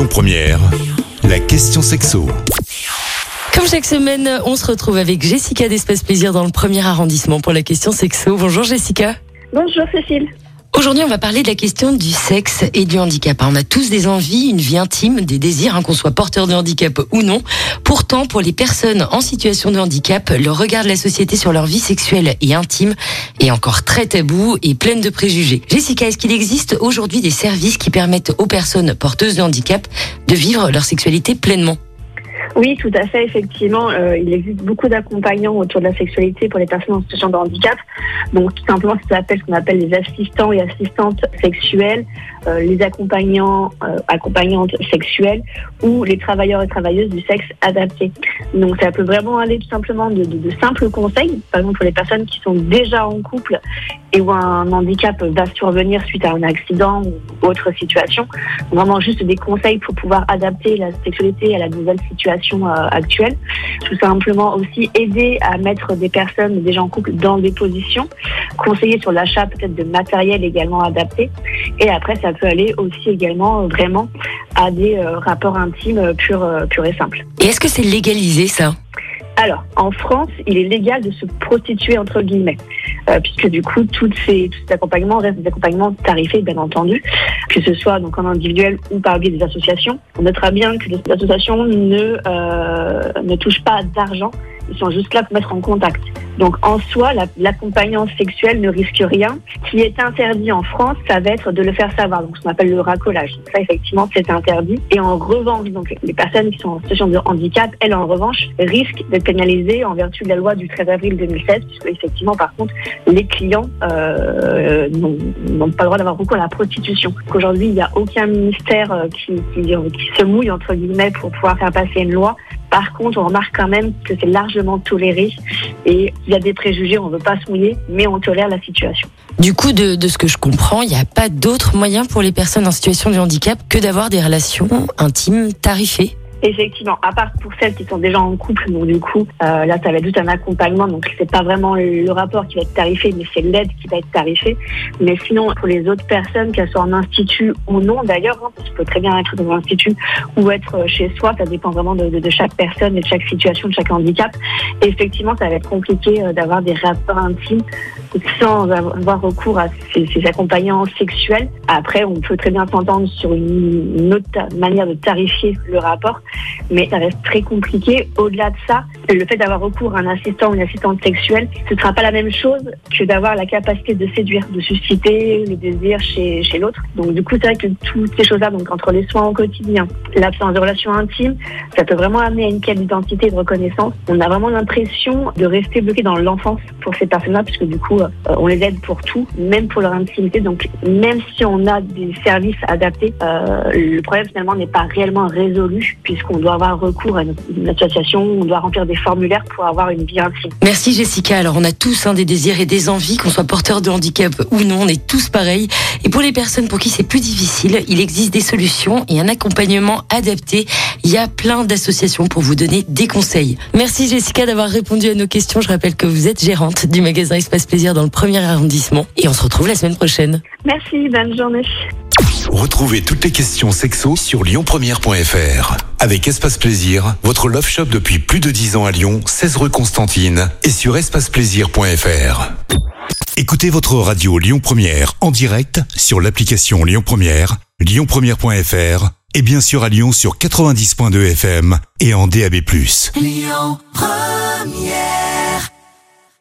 Lyon Première, la question sexo. Comme chaque semaine, on se retrouve avec Jessica d'Espace Plaisir dans le premier arrondissement pour la question sexo. Bonjour Jessica. Bonjour Cécile. Aujourd'hui, on va parler de la question du sexe et du handicap. On a tous des envies, une vie intime, des désirs, hein, qu'on soit porteur de handicap ou non. Pourtant, pour les personnes en situation de handicap, le regard de la société sur leur vie sexuelle et intime est encore très tabou et pleine de préjugés. Jessica, est-ce qu'il existe aujourd'hui des services qui permettent aux personnes porteuses de handicap de vivre leur sexualité pleinement? Oui, tout à fait, effectivement. euh, il existe beaucoup d'accompagnants autour de la sexualité pour les personnes en situation de handicap. Donc, tout simplement, s'appelle ce qu'on appelle les assistants et assistantes sexuelles, euh, les accompagnants, euh, accompagnantes sexuelles ou les travailleurs et travailleuses du sexe adapté. Donc, ça peut vraiment aller tout simplement de simples conseils, par exemple pour les personnes qui sont déjà en couple et où un handicap va survenir suite à un accident ou autre situation. Vraiment juste des conseils pour pouvoir adapter la sexualité à la nouvelle situation euh, actuelle. Tout simplement aussi aider à mettre des personnes déjà en couple dans des positions, conseiller sur l'achat peut-être de matériel également adapté. Et après, ça peut aller aussi également euh, vraiment à des euh, rapports intimes purs, purs et simples. Et est-ce que c'est légalisé ça? Alors, en France, il est légal de se prostituer entre guillemets, euh, puisque du coup, toutes ces, tous ces accompagnements restent des accompagnements tarifés, bien entendu, que ce soit donc en individuel ou par le biais des associations. On notera bien que les associations ne euh, ne touchent pas d'argent, sont juste là pour mettre en contact. Donc en soi, la- l'accompagnant sexuel ne risque rien. Ce qui est interdit en France, ça va être de le faire savoir, donc ce qu'on appelle le racolage. Donc ça, effectivement, c'est interdit. Et en revanche, donc les personnes qui sont en situation de handicap, elles, en revanche, risquent d'être pénalisées en vertu de la loi du 13 avril 2016, puisque effectivement, par contre, les clients euh, n'ont pas le droit d'avoir recours à la prostitution. Aujourd'hui, il n'y a aucun ministère euh, qui, qui se mouille, entre guillemets, pour pouvoir faire passer une loi. Par contre, on remarque quand même que c'est largement toléré et il y a des préjugés, on ne veut pas se mouiller, mais on tolère la situation. Du coup, de, de ce que je comprends, il n'y a pas d'autre moyen pour les personnes en situation de handicap que d'avoir des relations intimes tarifées. Effectivement, à part pour celles qui sont déjà en couple, donc du coup, euh, là, ça va être juste un accompagnement, donc c'est pas vraiment le, rapport qui va être tarifé, mais c'est l'aide qui va être tarifée. Mais sinon, pour les autres personnes, qu'elles soient en institut ou non, d'ailleurs, hein, parce peut très bien être dans un institut ou être euh, chez soi, ça dépend vraiment de, de, de chaque personne et de chaque situation, de chaque handicap. Effectivement, ça va être compliqué euh, d'avoir des rapports intimes sans avoir recours à ces, ces accompagnants sexuels. Après, on peut très bien s'entendre sur une, autre manière de tarifier le rapport, mais ça reste très compliqué. Au-delà de ça, le fait d'avoir recours à un assistant ou une assistante sexuelle, ce ne sera pas la même chose que d'avoir la capacité de séduire, de susciter le désir chez, l'autre. Donc du coup, c'est vrai que toutes ces choses-là, donc entre les soins au quotidien, l'absence de relations intimes, ça peut vraiment amener à une quête d'identité et de reconnaissance. On a vraiment l'impression de rester bloqué dans l'enfance pour ces personnes-là, puisque du coup, euh, on les aide pour tout, même pour leur intimité. Donc même si on a des services adaptés, euh, le problème finalement n'est pas réellement résolu, puisqu'on doit avoir recours à une, association, on doit remplir des formulaires pour avoir une vie intime. Merci Jessica. Alors on a tous hein, des désirs et des envies, qu'on soit porteur de handicap ou non, on est tous pareils. Et pour les personnes pour qui c'est plus difficile, il existe des solutions et un accompagnement adapté. Il y a plein d'associations pour vous donner des conseils. Merci Jessica d'avoir répondu à nos questions. Je rappelle que vous êtes gérante du magasin Espace Plaisir dans le premier arrondissement et on se retrouve la semaine prochaine. Merci, bonne journée. Retrouvez toutes les questions sexo sur lyonpremière.fr. Avec Espace Plaisir, votre love shop depuis plus de 10 ans à Lyon, 16 rue Constantine et sur espaceplaisir.fr. Écoutez votre radio Lyon Première en direct sur l'application Lyon Première, lyonpremière.fr et bien sûr à Lyon sur 90.2 FM et en DAB+.